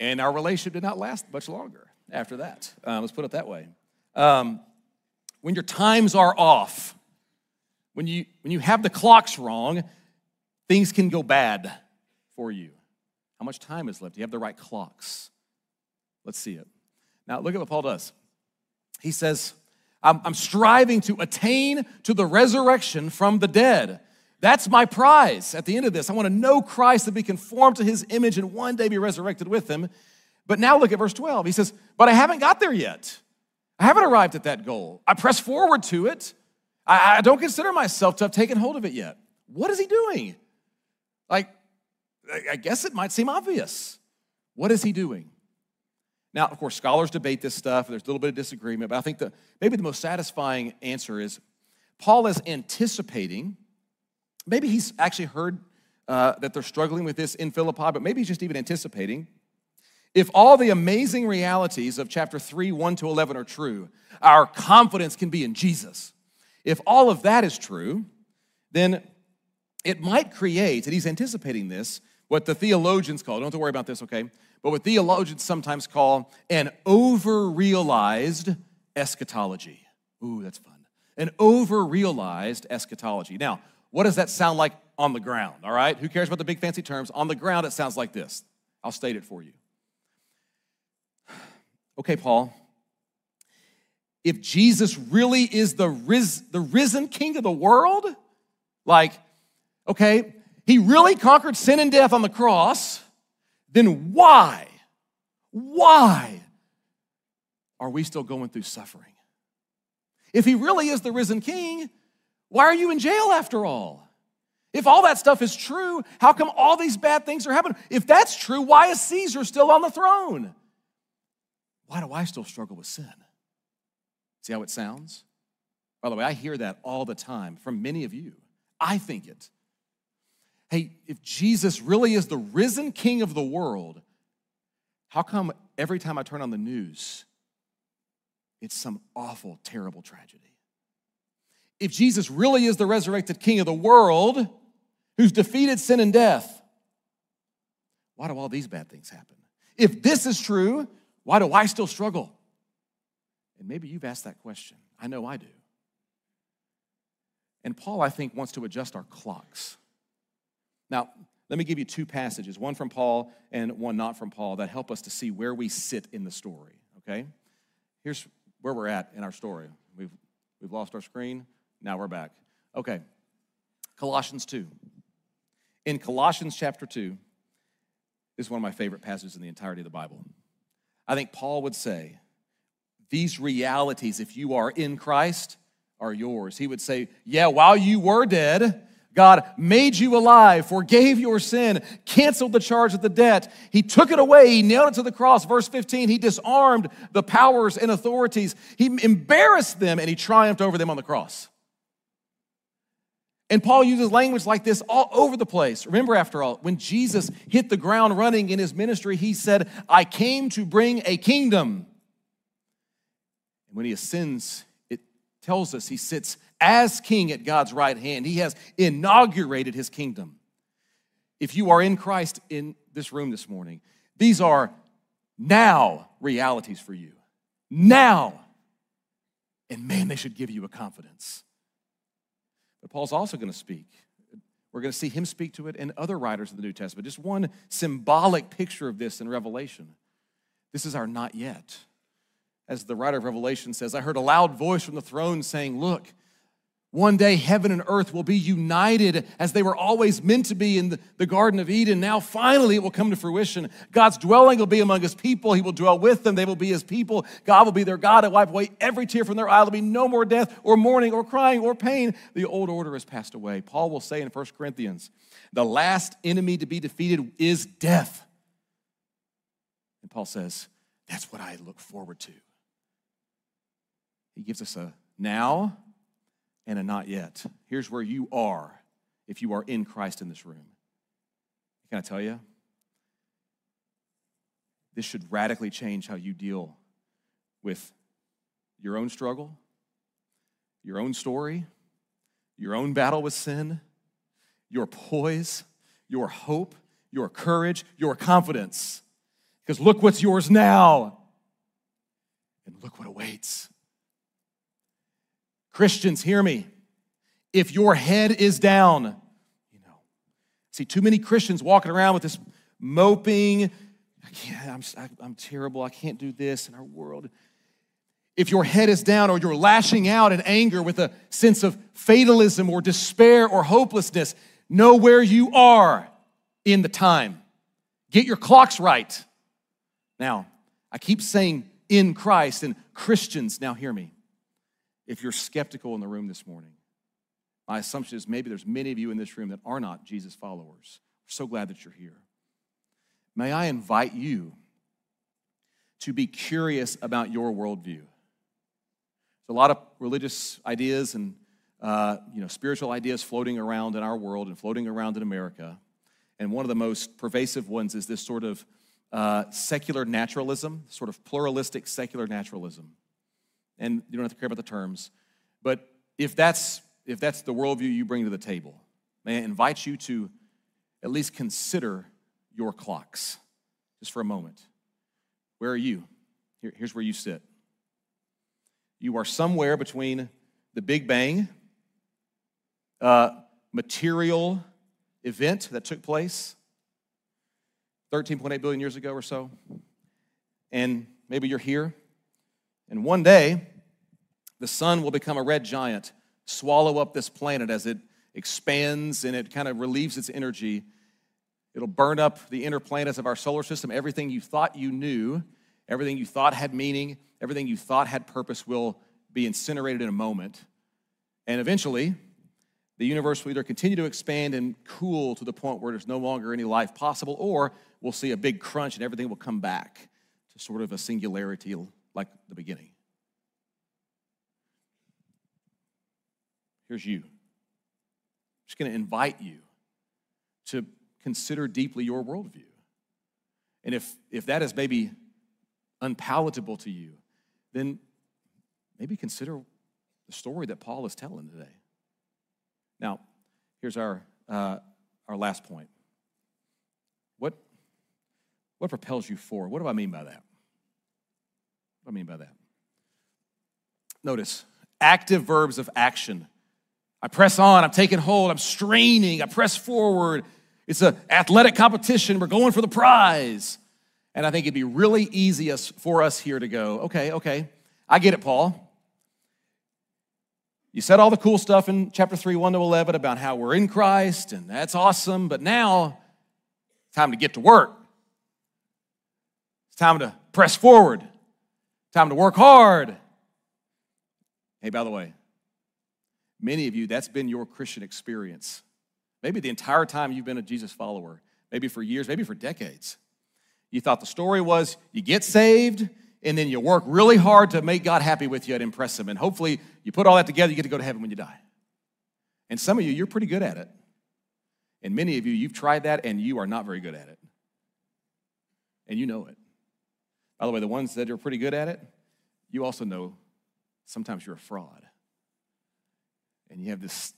and our relationship did not last much longer after that. Uh, let's put it that way. Um, when your times are off, when you, when you have the clocks wrong, things can go bad for you. How much time is left? Do you have the right clocks? Let's see it. Now, look at what Paul does. He says, I'm, I'm striving to attain to the resurrection from the dead. That's my prize at the end of this. I want to know Christ and be conformed to his image and one day be resurrected with him. But now look at verse 12. He says, But I haven't got there yet. I haven't arrived at that goal. I press forward to it. I, I don't consider myself to have taken hold of it yet. What is he doing? Like, I guess it might seem obvious. What is he doing? Now, of course, scholars debate this stuff. There's a little bit of disagreement, but I think the, maybe the most satisfying answer is Paul is anticipating, maybe he's actually heard uh, that they're struggling with this in Philippi, but maybe he's just even anticipating. If all the amazing realities of chapter 3, 1 to 11 are true, our confidence can be in Jesus. If all of that is true, then it might create, and he's anticipating this, what the theologians call, don't have to worry about this, okay? But what theologians sometimes call an over realized eschatology. Ooh, that's fun. An over realized eschatology. Now, what does that sound like on the ground? All right? Who cares about the big fancy terms? On the ground, it sounds like this. I'll state it for you. Okay, Paul, if Jesus really is the, ris- the risen king of the world, like, okay, he really conquered sin and death on the cross, then why, why are we still going through suffering? If he really is the risen king, why are you in jail after all? If all that stuff is true, how come all these bad things are happening? If that's true, why is Caesar still on the throne? Why do I still struggle with sin? See how it sounds? By the way, I hear that all the time from many of you. I think it. Hey, if Jesus really is the risen king of the world, how come every time I turn on the news, it's some awful, terrible tragedy? If Jesus really is the resurrected king of the world who's defeated sin and death, why do all these bad things happen? If this is true, why do I still struggle? And maybe you've asked that question. I know I do. And Paul, I think, wants to adjust our clocks. Now, let me give you two passages, one from Paul and one not from Paul, that help us to see where we sit in the story, okay? Here's where we're at in our story. We've, we've lost our screen, now we're back. Okay, Colossians 2. In Colossians chapter 2, this is one of my favorite passages in the entirety of the Bible. I think Paul would say, these realities, if you are in Christ, are yours. He would say, Yeah, while you were dead, God made you alive, forgave your sin, canceled the charge of the debt. He took it away, He nailed it to the cross. Verse 15, He disarmed the powers and authorities, He embarrassed them, and He triumphed over them on the cross. And Paul uses language like this all over the place. Remember, after all, when Jesus hit the ground running in his ministry, he said, I came to bring a kingdom. And when he ascends, tells us he sits as king at God's right hand. He has inaugurated his kingdom. If you are in Christ in this room this morning, these are now realities for you. Now. And man, they should give you a confidence. But Paul's also going to speak. We're going to see him speak to it and other writers of the New Testament. Just one symbolic picture of this in Revelation. This is our not yet. As the writer of Revelation says, I heard a loud voice from the throne saying, Look, one day, heaven and earth will be united as they were always meant to be in the, Garden of Eden. Now, finally, it will come to fruition. God's dwelling will be among his people. He will dwell with them. They will be his people. God will be their God and wipe away every tear from their eye. There'll be no more death or mourning or crying or pain. The old order has passed away. Paul will say in 1 Corinthians, the last enemy to be defeated is death. And Paul says, that's what I look forward to. He gives us a now and a not yet. Here's where you are if you are in Christ in this room. Can I tell you? This should radically change how you deal with your own struggle, your own story, your own battle with sin, your poise, your hope, your courage, your confidence. Because look what's yours now, and look what awaits. Christians, hear me. If your head is down, you know, see too many Christians walking around with this moping, I can't, I'm, I'm terrible, I can't do this in our world. If your head is down or you're lashing out in anger with a sense of fatalism or despair or hopelessness, know where you are in the time. Get your clocks right. Now, I keep saying in Christ and Christians, now hear me if you're skeptical in the room this morning. My assumption is maybe there's many of you in this room that are not Jesus followers. We're so glad that you're here. May I invite you to be curious about your worldview. There's a lot of religious ideas and uh, you know, spiritual ideas floating around in our world and floating around in America. And one of the most pervasive ones is this sort of uh, secular naturalism, sort of pluralistic secular naturalism. And you don't have to care about the terms. But if that's, if that's the worldview you bring to the table, may I invite you to at least consider your clocks just for a moment. Where are you? Here, here's where you sit. You are somewhere between the Big Bang, uh, material event that took place 13.8 billion years ago or so, and maybe you're here, and one day the sun will become a red giant, swallow up this planet as it expands and it kind of relieves its energy. It'll burn up the inner planets of our solar system. Everything you thought you knew, everything you thought had meaning, everything you thought had purpose will be incinerated in a moment. And eventually, the universe will either continue to expand and cool to the point where there's no longer any life possible, or we'll see a big crunch and everything will come back to sort of a singularity like the beginning. Here's you. I'm just going to invite you to consider deeply your worldview. And if, if that is maybe unpalatable to you, then maybe consider the story that Paul is telling today. Now, here's our, uh, our last point. What, what propels you forward? What do I mean by that? What do I mean by that? Notice active verbs of action. I press on, I'm taking hold, I'm straining, I press forward. It's an athletic competition, we're going for the prize. And I think it'd be really easy for us here to go, okay, okay, I get it, Paul. You said all the cool stuff in chapter 3, 1 to 11 about how we're in Christ, and that's awesome, but now it's time to get to work. It's time to press forward. Time to work hard. Hey, by the way, many of you, that's been your Christian experience. Maybe the entire time you've been a Jesus follower, maybe for years, maybe for decades. You thought the story was you get saved, and then you work really hard to make God happy with you and impress Him. And hopefully, you put all that together, you get to go to heaven when you die. And some of you, you're pretty good at it. And many of you, you've tried that and you are not very good at it. And you know it. By the way, the ones that are pretty good at it, you also know sometimes you're a fraud. And you have this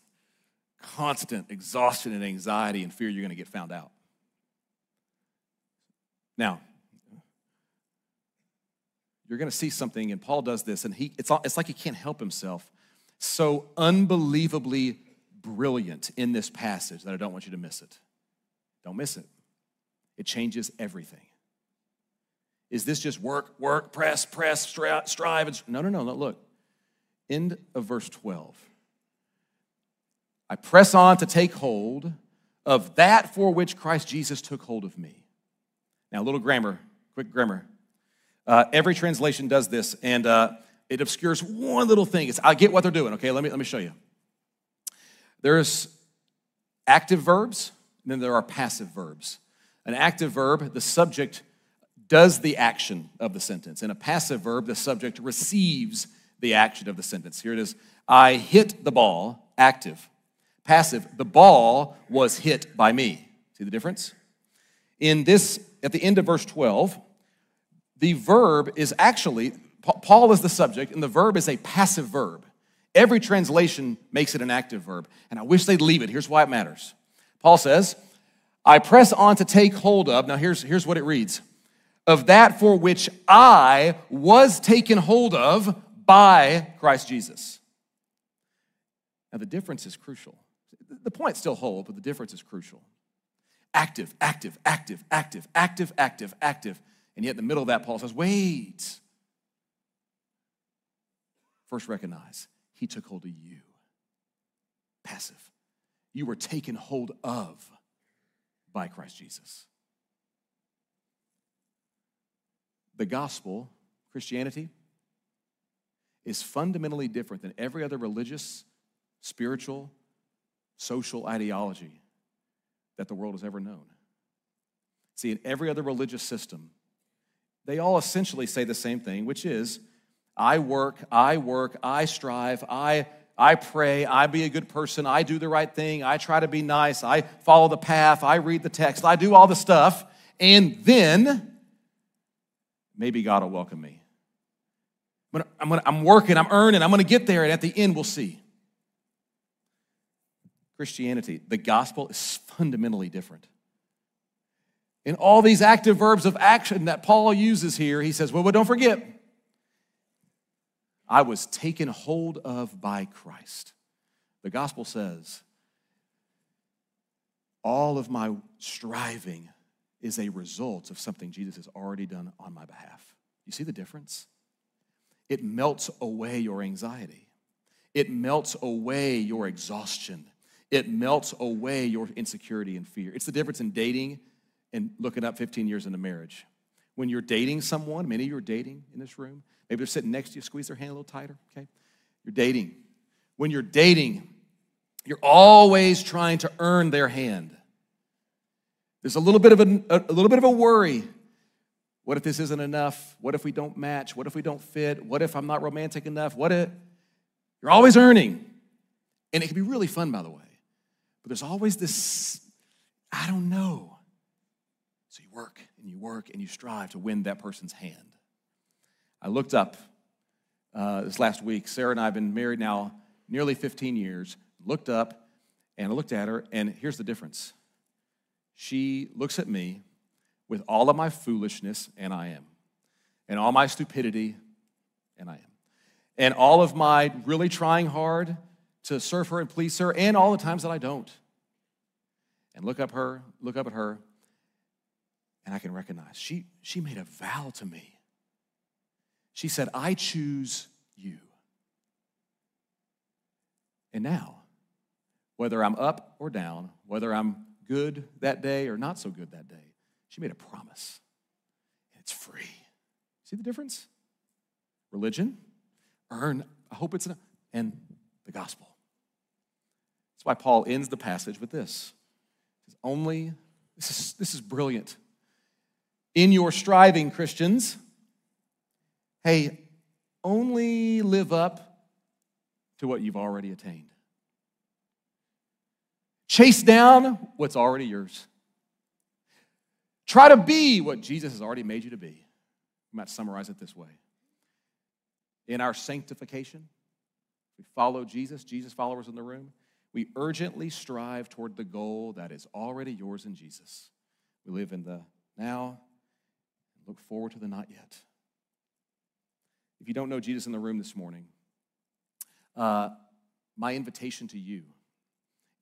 constant exhaustion and anxiety and fear you're going to get found out. Now, you're going to see something, and Paul does this, and he, it's, all, it's like he can't help himself. So unbelievably brilliant in this passage that I don't want you to miss it. Don't miss it. It changes everything. Is this just work, work, press, press, strive? And, no, no, no, no. Look, end of verse 12. I press on to take hold of that for which Christ Jesus took hold of me. Now, a little grammar, quick grammar. Uh, every translation does this, and uh, it obscures one little thing. It's, I get what they're doing, okay? Let me, let me show you. There's active verbs, and then there are passive verbs. An active verb, the subject does the action of the sentence. In a passive verb, the subject receives the action of the sentence. Here it is I hit the ball, active. Passive, the ball was hit by me. See the difference? In this, at the end of verse 12, the verb is actually, Paul is the subject, and the verb is a passive verb. Every translation makes it an active verb, and I wish they'd leave it. Here's why it matters. Paul says, I press on to take hold of, now here's, here's what it reads of that for which I was taken hold of by Christ Jesus. Now, the difference is crucial. The point still holds, but the difference is crucial. Active, active, active, active, active, active, active. And yet, in the middle of that, Paul says, wait. First, recognize he took hold of you. Passive. You were taken hold of by Christ Jesus. The gospel, Christianity, is fundamentally different than every other religious, spiritual, social ideology that the world has ever known. See, in every other religious system, they all essentially say the same thing, which is I work, I work, I strive, I, I pray, I be a good person, I do the right thing, I try to be nice, I follow the path, I read the text, I do all the stuff, and then maybe God will welcome me. I'm, I'm, gonna, I'm working, I'm earning, I'm gonna get there, and at the end we'll see. Christianity, the gospel is fundamentally different. In all these active verbs of action that Paul uses here, he says, well, but don't forget, I was taken hold of by Christ. The gospel says, all of my striving is a result of something Jesus has already done on my behalf. You see the difference? It melts away your anxiety, it melts away your exhaustion, it melts away your insecurity and fear. It's the difference in dating and looking up 15 years into marriage. When you're dating someone, many of you are dating in this room, maybe they're sitting next to you, squeeze their hand a little tighter, okay? You're dating. When you're dating, you're always trying to earn their hand. There's a little bit of a, a little bit of a worry. What if this isn't enough? What if we don't match? What if we don't fit? What if I'm not romantic enough? What if you're always earning? And it can be really fun, by the way. But there's always this, I don't know. So you work and you work and you strive to win that person's hand. I looked up uh, this last week. Sarah and I have been married now nearly 15 years. Looked up and I looked at her, and here's the difference. She looks at me with all of my foolishness, and I am, and all my stupidity, and I am, and all of my really trying hard to serve her and please her, and all the times that I don't. And look up her, look up at her, and I can recognize she, she made a vow to me. She said, I choose you. And now, whether I'm up or down, whether I'm good that day or not so good that day, she made a promise. And it's free. See the difference? Religion, earn, I hope it's enough, and the gospel. That's why Paul ends the passage with this. Only, this is, this is brilliant in your striving, Christians, hey, only live up to what you've already attained. Chase down what's already yours. Try to be what Jesus has already made you to be. I might summarize it this way. In our sanctification, we follow Jesus, Jesus followers in the room, we urgently strive toward the goal that is already yours in Jesus. We live in the now Look forward to the not yet. If you don't know Jesus in the room this morning, uh, my invitation to you,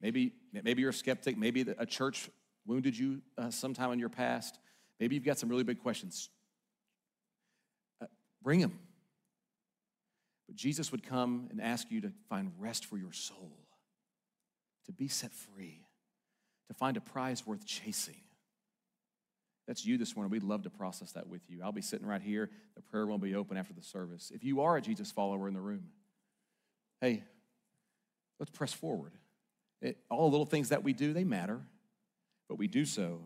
maybe, maybe you're a skeptic, maybe a church wounded you uh, sometime in your past, maybe you've got some really big questions. Uh, bring them. But Jesus would come and ask you to find rest for your soul, to be set free, to find a prize worth chasing that's you this morning, we'd love to process that with you. I'll be sitting right here. The prayer will be open after the service. If you are a Jesus follower in the room, hey, let's press forward. It, all the little things that we do, they matter, but we do so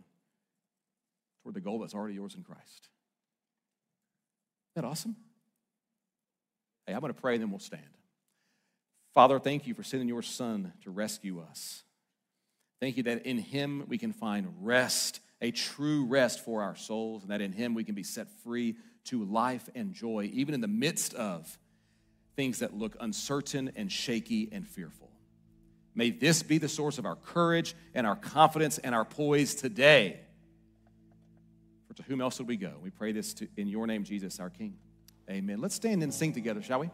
toward the goal that's already yours in Christ. Isn't that awesome? Hey, I'm going to pray and then we'll stand. Father, thank you for sending your Son to rescue us. Thank you that in Him we can find rest a true rest for our souls, and that in Him we can be set free to life and joy, even in the midst of things that look uncertain and shaky and fearful. May this be the source of our courage and our confidence and our poise today. For to whom else would we go? We pray this to, in your name, Jesus, our King. Amen. Let's stand and sing together, shall we?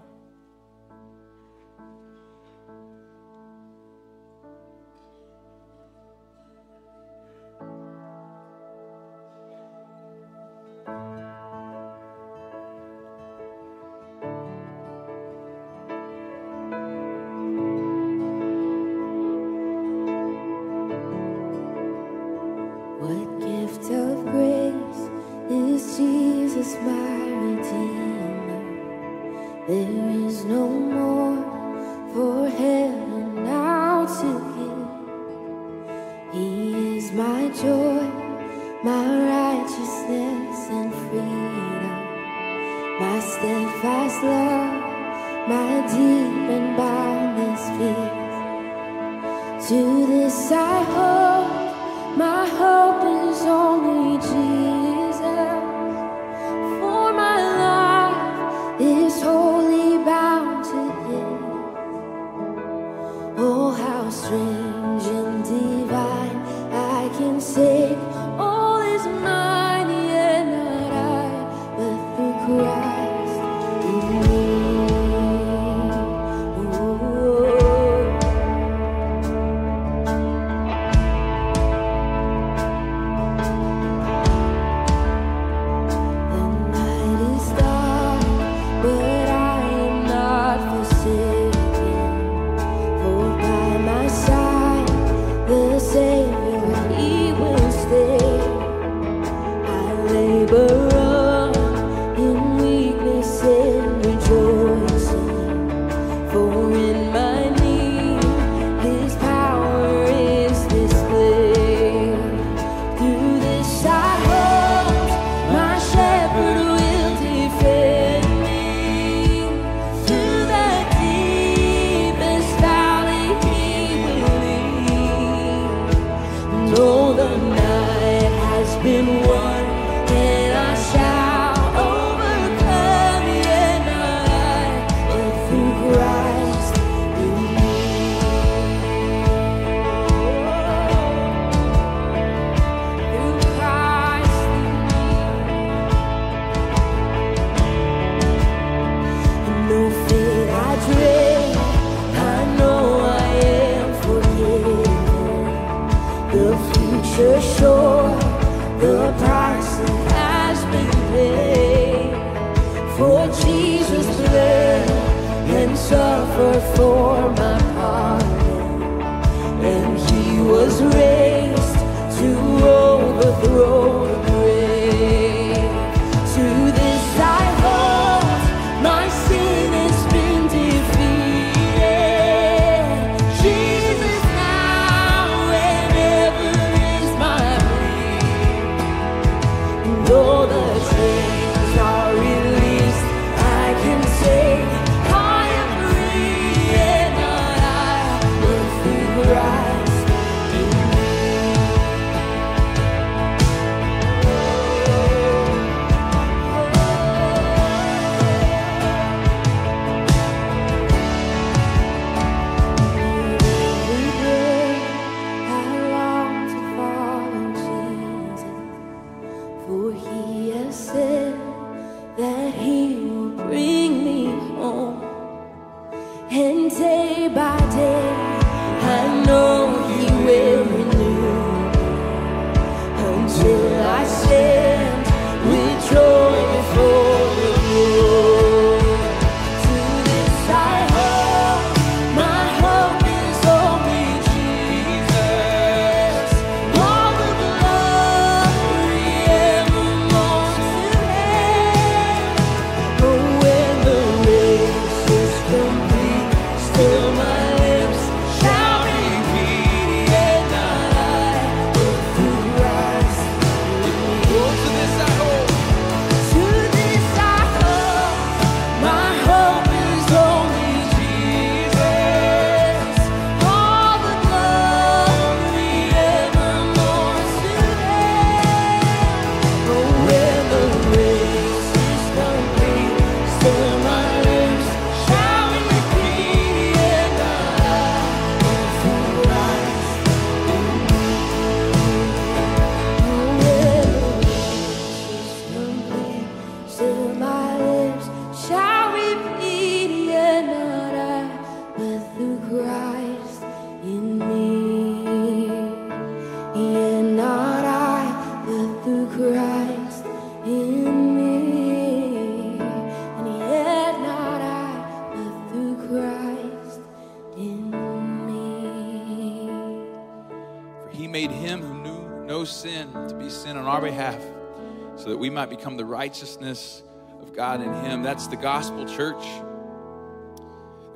righteousness of God in him. That's the gospel church.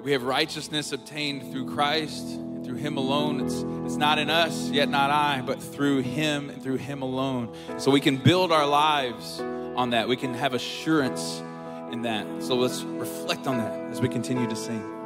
We have righteousness obtained through Christ, and through him alone. It's, it's not in us, yet not I, but through him and through him alone. So we can build our lives on that. We can have assurance in that. So let's reflect on that as we continue to sing.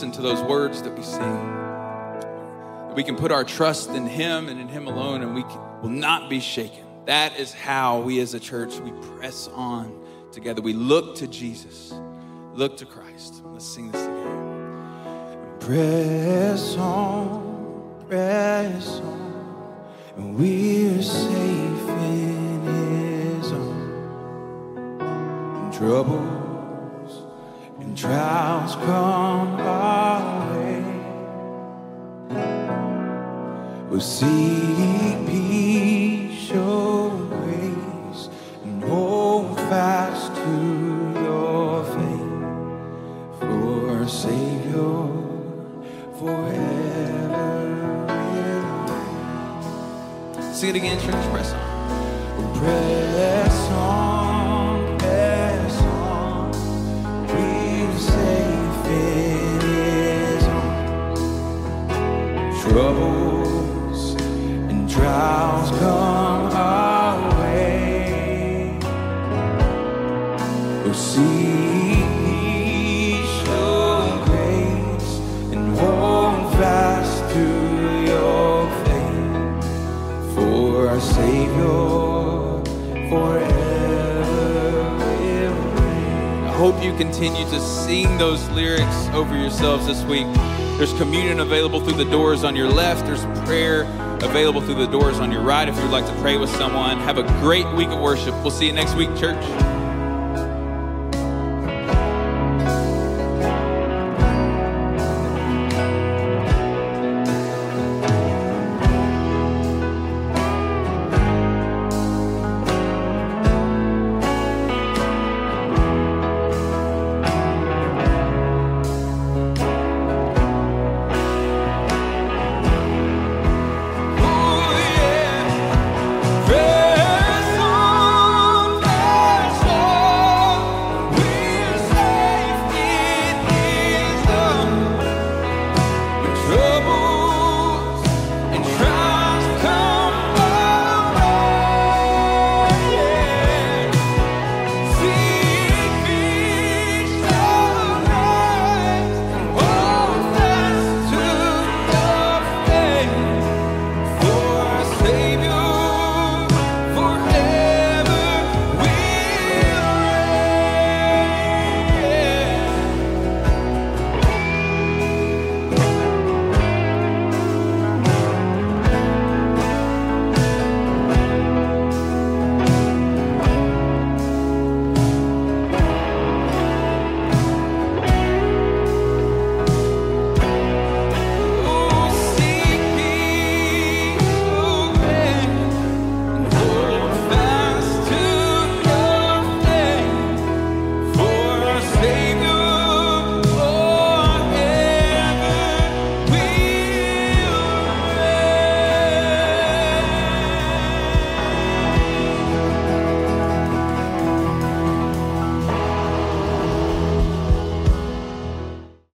listen to those words that we sing. That we can put our trust in Him and in Him alone, and we can, will not be shaken. That is how we as a church, we press on together. We look to Jesus, look to Christ. Let's sing this together. Press on, press on, and we're safe in His arms. Troubles and trials come by. See peace, show grace, and hold fast to your faith for our Savior forever. See it again, church. Press on. Press on, press on. We're safe, on. Trouble. Our Savior forever. I hope you continue to sing those lyrics over yourselves this week. There's communion available through the doors on your left. There's prayer available through the doors on your right if you'd like to pray with someone. Have a great week of worship. We'll see you next week, church.